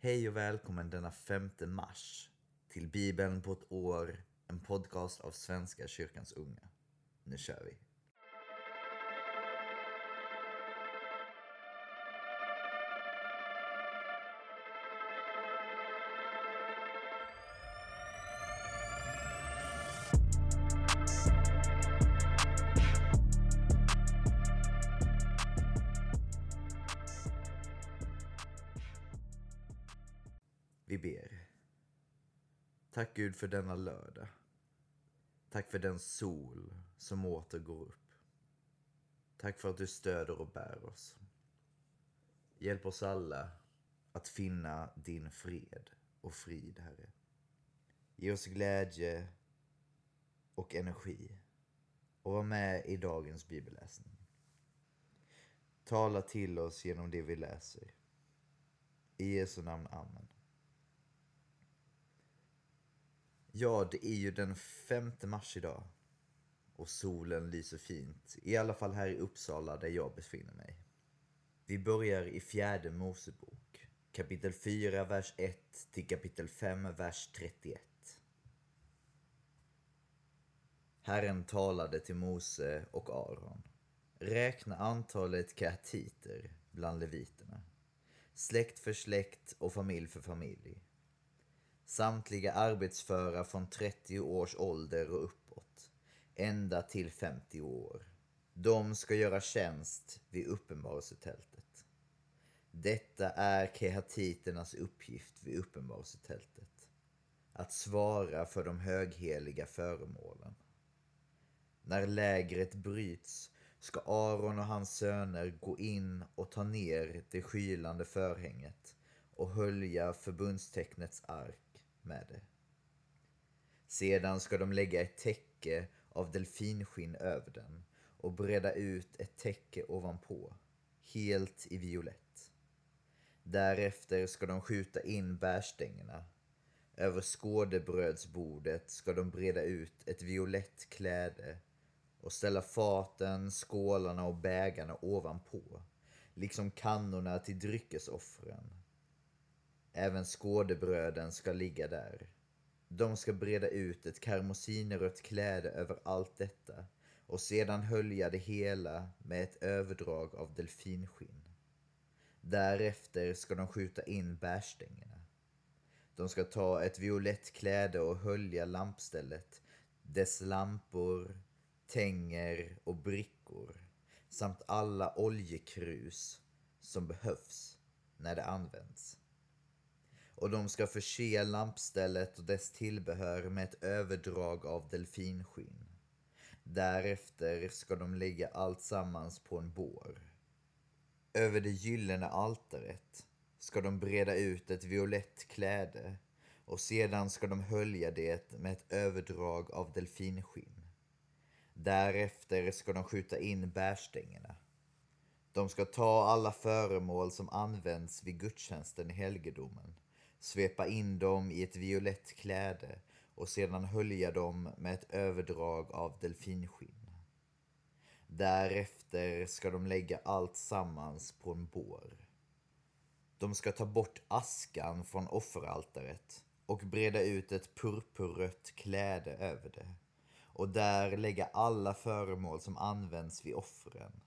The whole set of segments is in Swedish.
Hej och välkommen denna 5 mars till Bibeln på ett år, en podcast av Svenska kyrkans unga. Nu kör vi! Gud för denna lördag. Tack för den sol som åter går upp. Tack för att du stöder och bär oss. Hjälp oss alla att finna din fred och frid, Herre. Ge oss glädje och energi och var med i dagens bibelläsning. Tala till oss genom det vi läser. I Jesu namn, Amen. Ja, det är ju den 5 mars idag. Och solen lyser fint, i alla fall här i Uppsala där jag befinner mig. Vi börjar i fjärde Mosebok, kapitel 4, vers 1 till kapitel 5, vers 31. Herren talade till Mose och Aron. Räkna antalet kehatiter bland leviterna, släkt för släkt och familj för familj Samtliga arbetsföra från 30 års ålder och uppåt, ända till 50 år. De ska göra tjänst vid uppenbarelsetältet. Detta är kehatiternas uppgift vid uppenbarelsetältet. Att svara för de högheliga föremålen. När lägret bryts ska Aron och hans söner gå in och ta ner det skylande förhänget och hölja förbundstecknets ark med det. Sedan ska de lägga ett täcke av delfinskinn över den och breda ut ett täcke ovanpå, helt i violett. Därefter ska de skjuta in bärstängerna. Över skådebrödsbordet ska de breda ut ett violett kläde och ställa faten, skålarna och bägarna ovanpå, liksom kannorna till dryckesoffren Även skådebröden ska ligga där. De ska breda ut ett karmosinrött kläde över allt detta och sedan hölja det hela med ett överdrag av delfinskinn. Därefter ska de skjuta in bärstängerna. De ska ta ett violett kläde och hölja lampstället, dess lampor, tänger och brickor samt alla oljekrus som behövs när det används och de ska förse lampstället och dess tillbehör med ett överdrag av delfinskinn. Därefter ska de lägga allt sammans på en bår. Över det gyllene altaret ska de breda ut ett violett kläde och sedan ska de hölja det med ett överdrag av delfinskinn. Därefter ska de skjuta in bärstängerna. De ska ta alla föremål som används vid gudstjänsten i helgedomen svepa in dem i ett violett kläde och sedan hölja dem med ett överdrag av delfinskinn. Därefter ska de lägga allt sammans på en bår. De ska ta bort askan från offeraltaret och breda ut ett purpurrött kläde över det och där lägga alla föremål som används vid offren.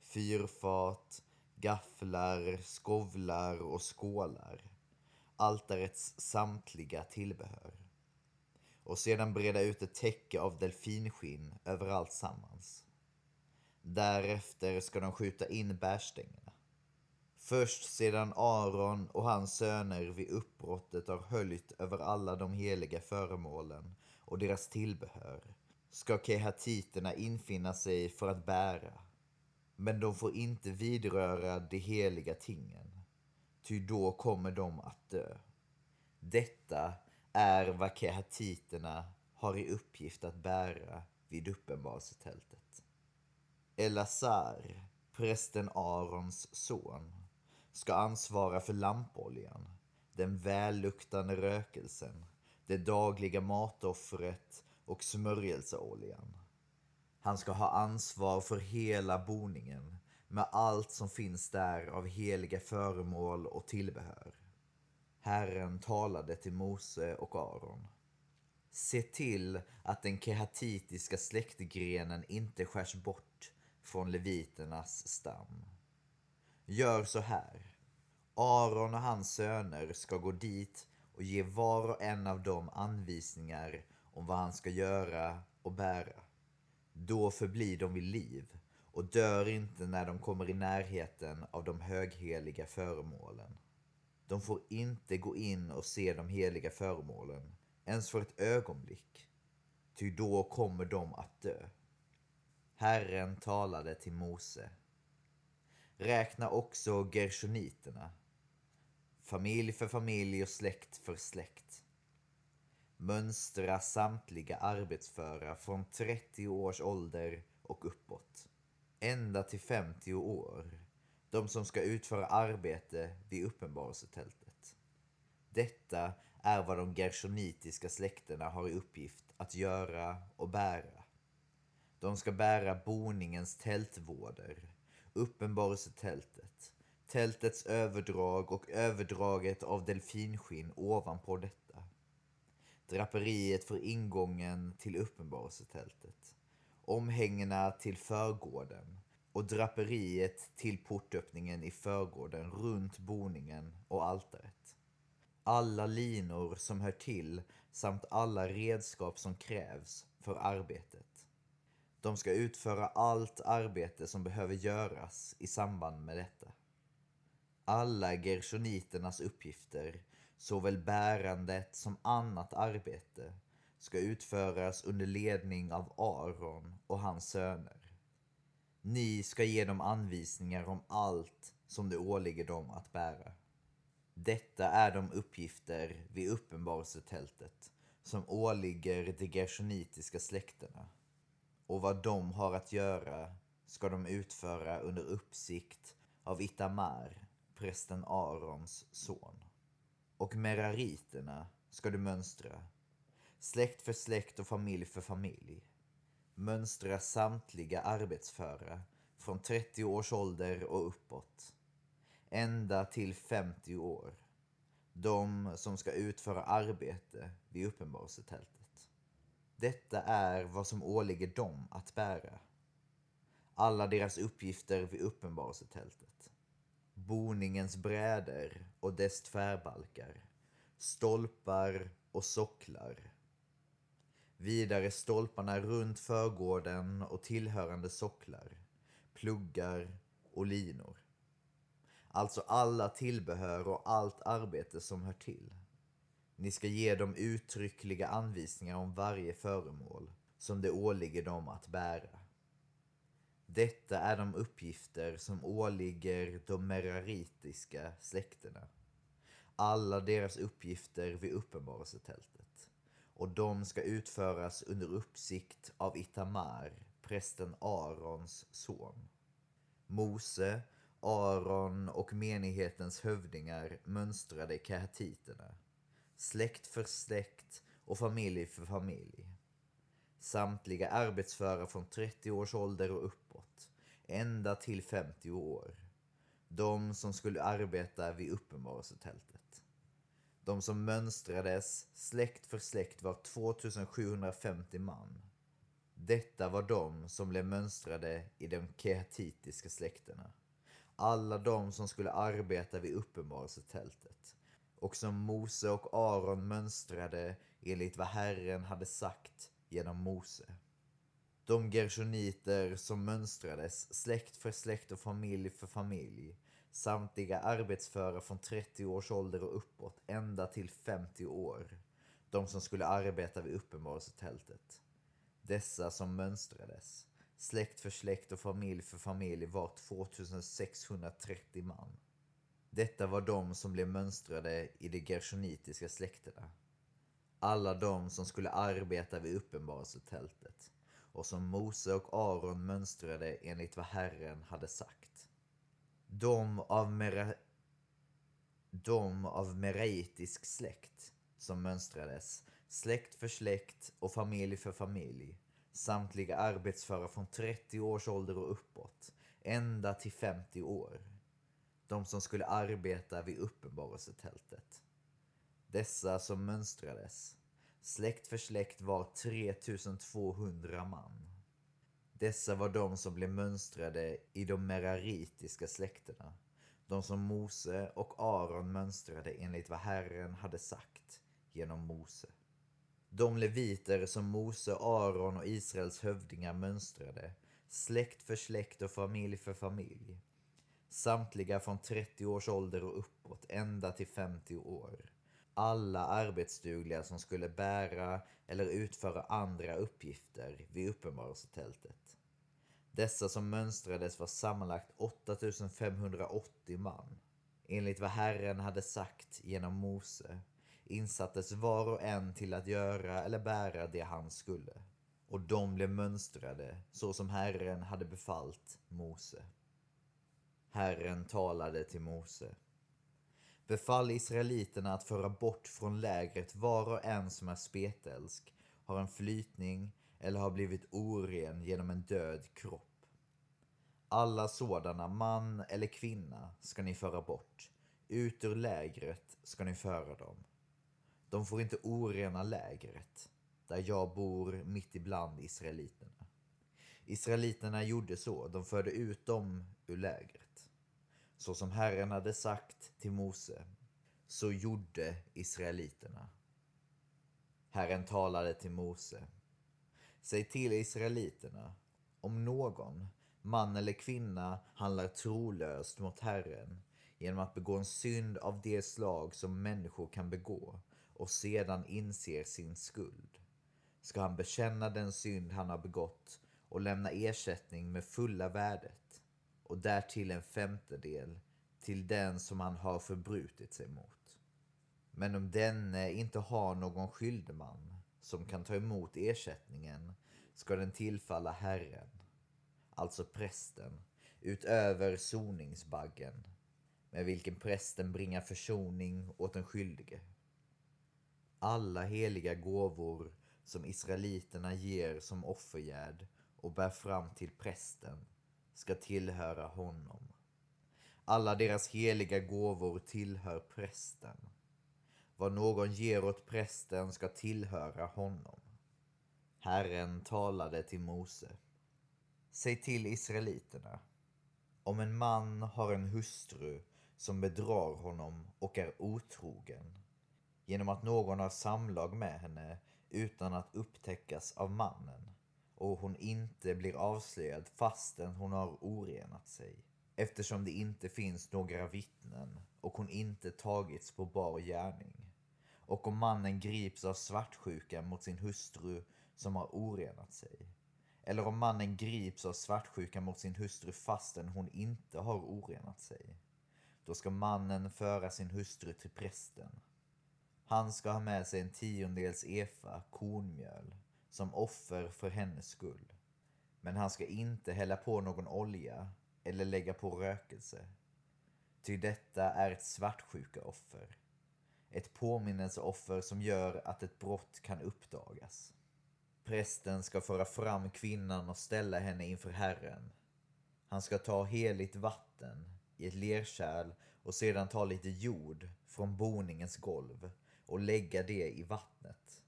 Fyrfat, gafflar, skovlar och skålar altarets samtliga tillbehör och sedan breda ut ett täcke av delfinskinn över allt sammans. Därefter ska de skjuta in bärstängerna. Först sedan Aron och hans söner vid uppbrottet har höljt över alla de heliga föremålen och deras tillbehör ska kehatiterna infinna sig för att bära. Men de får inte vidröra de heliga tingen ty då kommer de att dö. Detta är vad kehatiterna har i uppgift att bära vid uppenbarelsetältet. Elazar, prästen Arons son, ska ansvara för lampoljan, den välluktande rökelsen, det dagliga matoffret och smörjelseoljan. Han ska ha ansvar för hela boningen med allt som finns där av heliga föremål och tillbehör. Herren talade till Mose och Aron. Se till att den kehatitiska släktgrenen inte skärs bort från leviternas stam. Gör så här. Aron och hans söner ska gå dit och ge var och en av dem anvisningar om vad han ska göra och bära. Då förblir de vid liv och dör inte när de kommer i närheten av de högheliga föremålen. De får inte gå in och se de heliga föremålen, ens för ett ögonblick, ty då kommer de att dö. Herren talade till Mose. Räkna också gershoniterna, familj för familj och släkt för släkt. Mönstra samtliga arbetsföra från 30 års ålder och uppåt, ända till 50 år, de som ska utföra arbete vid uppenbarelsetältet. Detta är vad de gershonitiska släkterna har i uppgift att göra och bära. De ska bära boningens tältvårder, uppenbarelsetältet, tältets överdrag och överdraget av delfinskinn ovanpå detta. Draperiet för ingången till uppenbarelsetältet, omhängena till förgården och draperiet till portöppningen i förgården runt boningen och altaret. Alla linor som hör till samt alla redskap som krävs för arbetet. De ska utföra allt arbete som behöver göras i samband med detta. Alla gershoniternas uppgifter, såväl bärandet som annat arbete, ska utföras under ledning av Aron och hans söner. Ni ska ge dem anvisningar om allt som det åligger dem att bära. Detta är de uppgifter vid uppenbarelsetältet som åligger de gershonitiska släkterna. Och vad de har att göra ska de utföra under uppsikt av Itamar, prästen Arons son. Och merariterna ska du mönstra, släkt för släkt och familj för familj. Mönstra samtliga arbetsföra från 30 års ålder och uppåt, ända till 50 år. De som ska utföra arbete vid uppenbarelsetältet. Detta är vad som åligger dem att bära. Alla deras uppgifter vid uppenbarelsetältet. Boningens bräder och dess tvärbalkar. Stolpar och socklar. Vidare stolparna runt förgården och tillhörande socklar. Pluggar och linor. Alltså alla tillbehör och allt arbete som hör till. Ni ska ge dem uttryckliga anvisningar om varje föremål som det åligger dem att bära. Detta är de uppgifter som åligger de meraritiska släkterna. Alla deras uppgifter vid uppenbarelsetältet. Och de ska utföras under uppsikt av Itamar, prästen Arons son. Mose, Aron och menighetens hövdingar mönstrade kehatiterna släkt för släkt och familj för familj. Samtliga arbetsföra från 30 års ålder och uppåt, ända till 50 år. De som skulle arbeta vid uppenbarelsetältet. De som mönstrades släkt för släkt var 2750 man. Detta var de som blev mönstrade i de kehatitiska släkterna. Alla de som skulle arbeta vid uppenbarelsetältet och som Mose och Aron mönstrade enligt vad Herren hade sagt genom Mose. De gershoniter som mönstrades släkt för släkt och familj för familj, samtliga arbetsföra från 30 års ålder och uppåt ända till 50 år, de som skulle arbeta vid uppenbarelsetältet. Dessa som mönstrades, släkt för släkt och familj för familj var 2630 man. Detta var de som blev mönstrade i de gershonitiska släkterna. Alla de som skulle arbeta vid uppenbarelsetältet och som Mose och Aron mönstrade enligt vad Herren hade sagt. De av, mera... de av meraitisk släkt som mönstrades, släkt för släkt och familj för familj, samtliga arbetsföra från 30 års ålder och uppåt, ända till 50 år de som skulle arbeta vid uppenbarelsetältet. Dessa som mönstrades, släkt för släkt var 3200 man. Dessa var de som blev mönstrade i de meraritiska släkterna, de som Mose och Aron mönstrade enligt vad Herren hade sagt genom Mose. De leviter som Mose, Aron och Israels hövdingar mönstrade, släkt för släkt och familj för familj. Samtliga från 30 års ålder och uppåt, ända till 50 år. Alla arbetsdugliga som skulle bära eller utföra andra uppgifter vid uppenbarelsetältet. Dessa som mönstrades var sammanlagt 8580 man. Enligt vad Herren hade sagt genom Mose insattes var och en till att göra eller bära det han skulle. Och de blev mönstrade så som Herren hade befallt Mose. Herren talade till Mose. Befall israeliterna att föra bort från lägret var och en som är spetälsk, har en flytning eller har blivit oren genom en död kropp. Alla sådana, man eller kvinna, ska ni föra bort. Ut ur lägret ska ni föra dem. De får inte orena lägret, där jag bor mitt ibland israeliterna. Israeliterna gjorde så, de förde ut dem ur lägret. Så som Herren hade sagt till Mose, så gjorde israeliterna. Herren talade till Mose. Säg till israeliterna, om någon, man eller kvinna, handlar trolöst mot Herren genom att begå en synd av det slag som människor kan begå och sedan inser sin skuld, ska han bekänna den synd han har begått och lämna ersättning med fulla värdet och därtill en femtedel till den som han har förbrutit sig mot. Men om denne inte har någon skyldeman som kan ta emot ersättningen ska den tillfalla Herren, alltså prästen, utöver soningsbaggen med vilken prästen bringar försoning åt den skyldige. Alla heliga gåvor som israeliterna ger som offergärd och bär fram till prästen ska tillhöra honom. Alla deras heliga gåvor tillhör prästen. Vad någon ger åt prästen ska tillhöra honom. Herren talade till Mose. Säg till israeliterna. Om en man har en hustru som bedrar honom och är otrogen genom att någon har samlag med henne utan att upptäckas av mannen och hon inte blir avslöjad fastän hon har orenat sig eftersom det inte finns några vittnen och hon inte tagits på bar gärning. Och om mannen grips av svartsjuka mot sin hustru som har orenat sig. Eller om mannen grips av svartsjuka mot sin hustru fastän hon inte har orenat sig. Då ska mannen föra sin hustru till prästen. Han ska ha med sig en tiondels efa kornmjöl som offer för hennes skull. Men han ska inte hälla på någon olja eller lägga på rökelse. Ty detta är ett svartsjukaoffer. Ett påminnelseoffer som gör att ett brott kan uppdagas. Prästen ska föra fram kvinnan och ställa henne inför Herren. Han ska ta heligt vatten i ett lerkärl och sedan ta lite jord från boningens golv och lägga det i vattnet.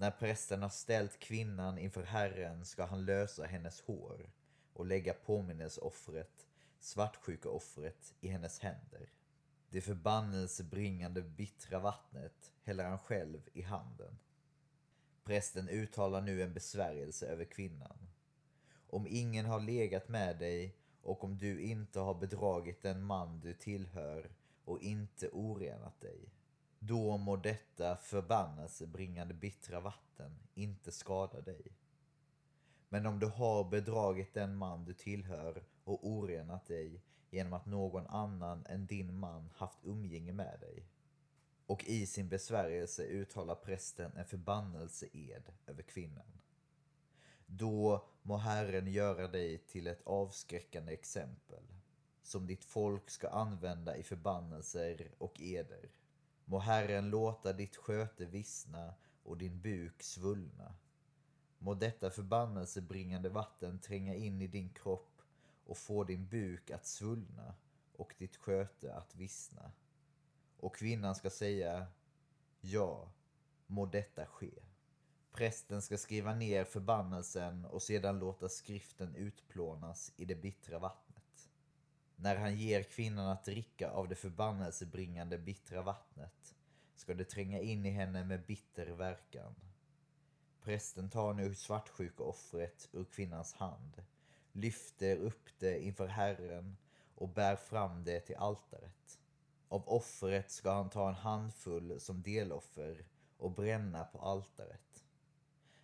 När prästen har ställt kvinnan inför Herren ska han lösa hennes hår och lägga påminnelseoffret, svartsjukeoffret, i hennes händer. Det förbannelsebringande bittra vattnet häller han själv i handen. Prästen uttalar nu en besvärjelse över kvinnan. Om ingen har legat med dig och om du inte har bedragit den man du tillhör och inte orenat dig, då må detta förbannelsebringande bittra vatten inte skada dig. Men om du har bedragit den man du tillhör och orenat dig genom att någon annan än din man haft umgänge med dig. Och i sin besvärjelse uttalar prästen en förbannelseed över kvinnan. Då må Herren göra dig till ett avskräckande exempel som ditt folk ska använda i förbannelser och eder. Må Herren låta ditt sköte vissna och din buk svullna Må detta förbannelsebringande vatten tränga in i din kropp och få din buk att svullna och ditt sköte att vissna. Och kvinnan ska säga, Ja, må detta ske. Prästen ska skriva ner förbannelsen och sedan låta skriften utplånas i det bittra vattnet. När han ger kvinnan att dricka av det förbannelsebringande bittra vattnet ska det tränga in i henne med bitter verkan. Prästen tar nu svartsjukeoffret ur kvinnans hand, lyfter upp det inför Herren och bär fram det till altaret. Av offret ska han ta en handfull som deloffer och bränna på altaret.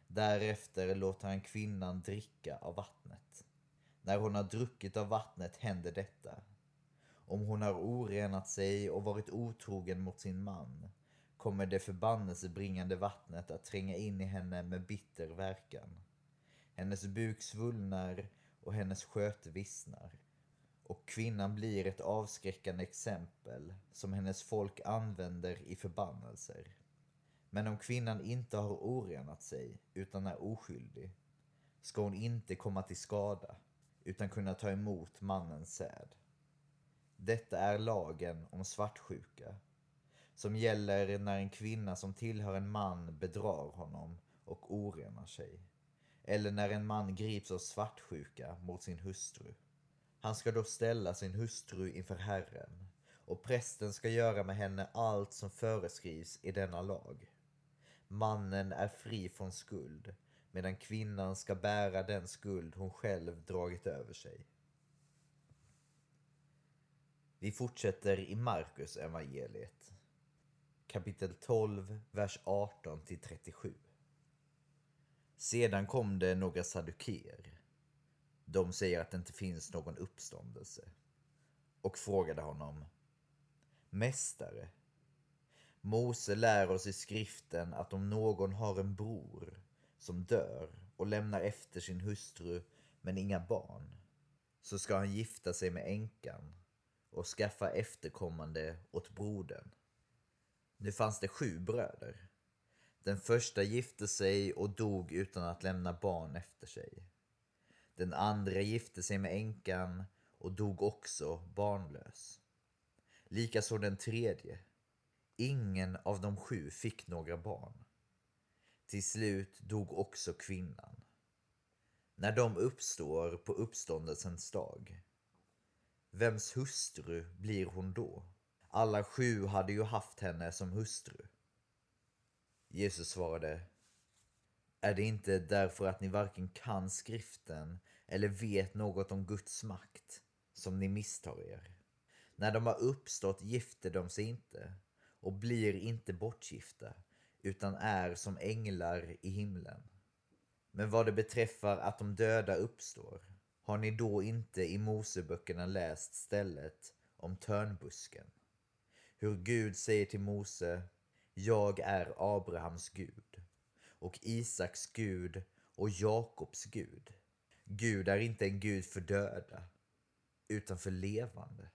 Därefter låter han kvinnan dricka av vattnet. När hon har druckit av vattnet händer detta. Om hon har orenat sig och varit otrogen mot sin man kommer det förbannelsebringande vattnet att tränga in i henne med bitter verkan. Hennes buk svullnar och hennes sköte vissnar. Och kvinnan blir ett avskräckande exempel som hennes folk använder i förbannelser. Men om kvinnan inte har orenat sig utan är oskyldig ska hon inte komma till skada utan kunna ta emot mannens säd. Detta är lagen om svartsjuka som gäller när en kvinna som tillhör en man bedrar honom och orenar sig. Eller när en man grips av svartsjuka mot sin hustru. Han ska då ställa sin hustru inför Herren och prästen ska göra med henne allt som föreskrivs i denna lag. Mannen är fri från skuld medan kvinnan ska bära den skuld hon själv dragit över sig. Vi fortsätter i Markus evangeliet kapitel 12, vers 18 till 37. Sedan kom det några saduker. De säger att det inte finns någon uppståndelse. Och frågade honom. Mästare, Mose lär oss i skriften att om någon har en bror som dör och lämnar efter sin hustru men inga barn, så ska han gifta sig med änkan och skaffa efterkommande åt brodern. Nu fanns det sju bröder. Den första gifte sig och dog utan att lämna barn efter sig. Den andra gifte sig med änkan och dog också barnlös. Likaså den tredje. Ingen av de sju fick några barn. Till slut dog också kvinnan. När de uppstår på uppståndelsens dag, vems hustru blir hon då? Alla sju hade ju haft henne som hustru. Jesus svarade Är det inte därför att ni varken kan skriften eller vet något om Guds makt som ni misstar er? När de har uppstått gifter de sig inte och blir inte bortgifta utan är som änglar i himlen. Men vad det beträffar att de döda uppstår har ni då inte i Moseböckerna läst stället om törnbusken hur Gud säger till Mose Jag är Abrahams Gud och Isaks Gud och Jakobs Gud. Gud är inte en Gud för döda utan för levande.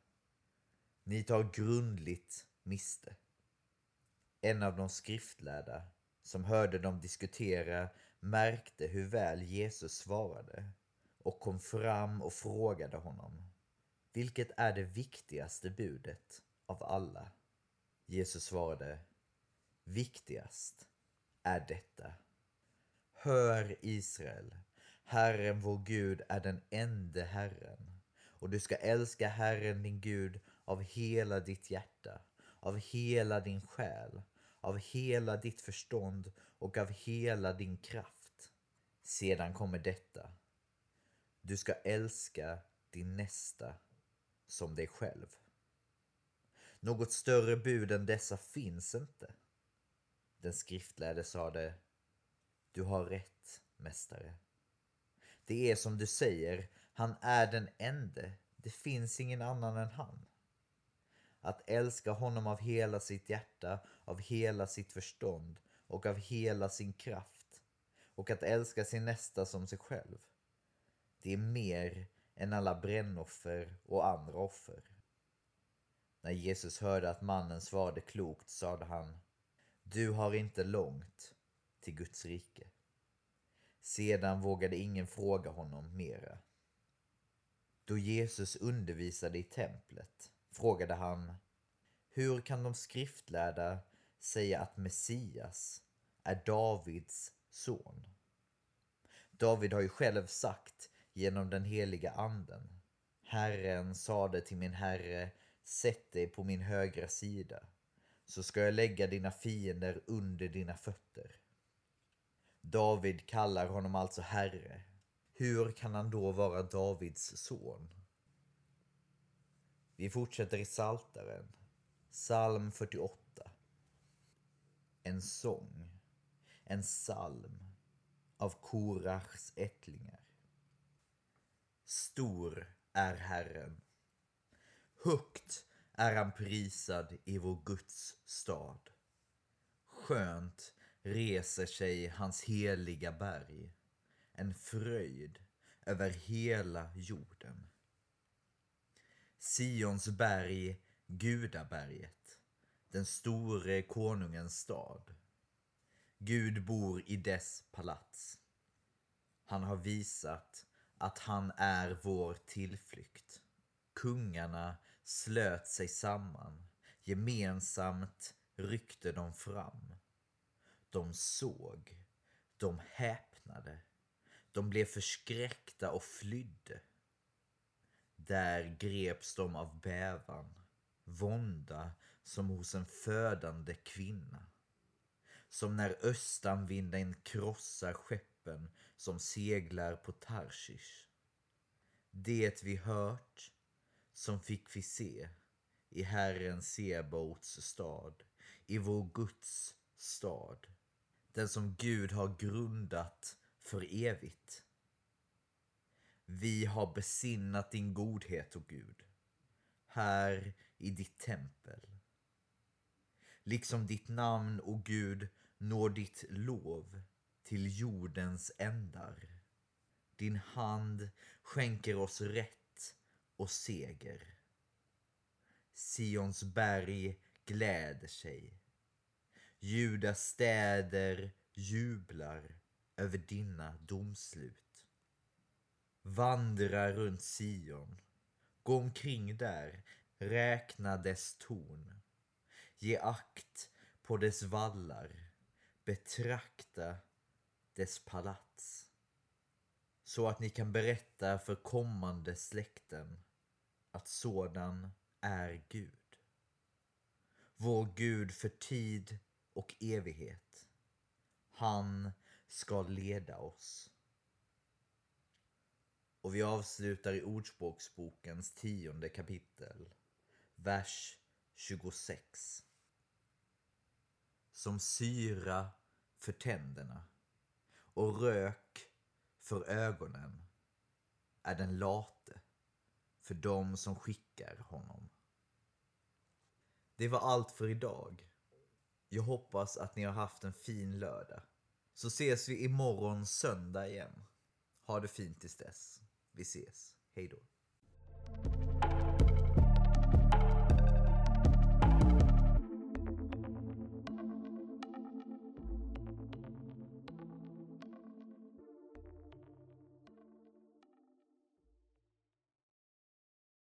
Ni tar grundligt miste. En av de skriftlärda som hörde dem diskutera märkte hur väl Jesus svarade och kom fram och frågade honom. Vilket är det viktigaste budet? av alla. Jesus svarade, viktigast är detta. Hör Israel, Herren vår Gud är den enda Herren och du ska älska Herren din Gud av hela ditt hjärta, av hela din själ, av hela ditt förstånd och av hela din kraft. Sedan kommer detta. Du ska älska din nästa som dig själv. Något större bud än dessa finns inte. Den skriftlärde sade, du har rätt, mästare. Det är som du säger, han är den ende. Det finns ingen annan än han. Att älska honom av hela sitt hjärta, av hela sitt förstånd och av hela sin kraft. Och att älska sin nästa som sig själv. Det är mer än alla brännoffer och andra offer. När Jesus hörde att mannen svarade klokt sade han Du har inte långt till Guds rike. Sedan vågade ingen fråga honom mera. Då Jesus undervisade i templet frågade han Hur kan de skriftlärda säga att Messias är Davids son. David har ju själv sagt genom den heliga anden. Herren sade till min herre, sätt dig på min högra sida, så ska jag lägga dina fiender under dina fötter. David kallar honom alltså herre. Hur kan han då vara Davids son? Vi fortsätter i Saltaren, psalm 48. En sång, en psalm av Korachs ättlingar. Stor är Herren. Högt är han prisad i vår Guds stad. Skönt reser sig hans heliga berg, en fröjd över hela jorden. Sions berg, Gudaberget, den store konungens stad. Gud bor i dess palats. Han har visat att han är vår tillflykt. Kungarna slöt sig samman, gemensamt ryckte de fram. De såg, de häpnade, de blev förskräckta och flydde. Där greps de av bävan, vånda som hos en födande kvinna. Som när östanvinden krossar skeppen som seglar på Tarshish. Det vi hört, som fick vi se i Herren Sebaots stad, i vår Guds stad. Den som Gud har grundat för evigt. Vi har besinnat din godhet, o Gud, här i ditt tempel. Liksom ditt namn, o Gud, når ditt lov till jordens ändar. Din hand skänker oss rätt och seger. Sions berg gläder sig. Judas städer jublar över dina domslut. Vandra runt Sion, gå omkring där, räkna dess torn. Ge akt på dess vallar, betrakta dess palats. Så att ni kan berätta för kommande släkten att sådan är Gud. Vår Gud för tid och evighet. Han ska leda oss. Och vi avslutar i Ordspråksbokens tionde kapitel, vers 26. Som syra för tänderna och rök för ögonen är den late för dem som skickar honom. Det var allt för idag. Jag hoppas att ni har haft en fin lördag. Så ses vi imorgon söndag igen. Ha det fint tills dess. Vi ses. Hej då.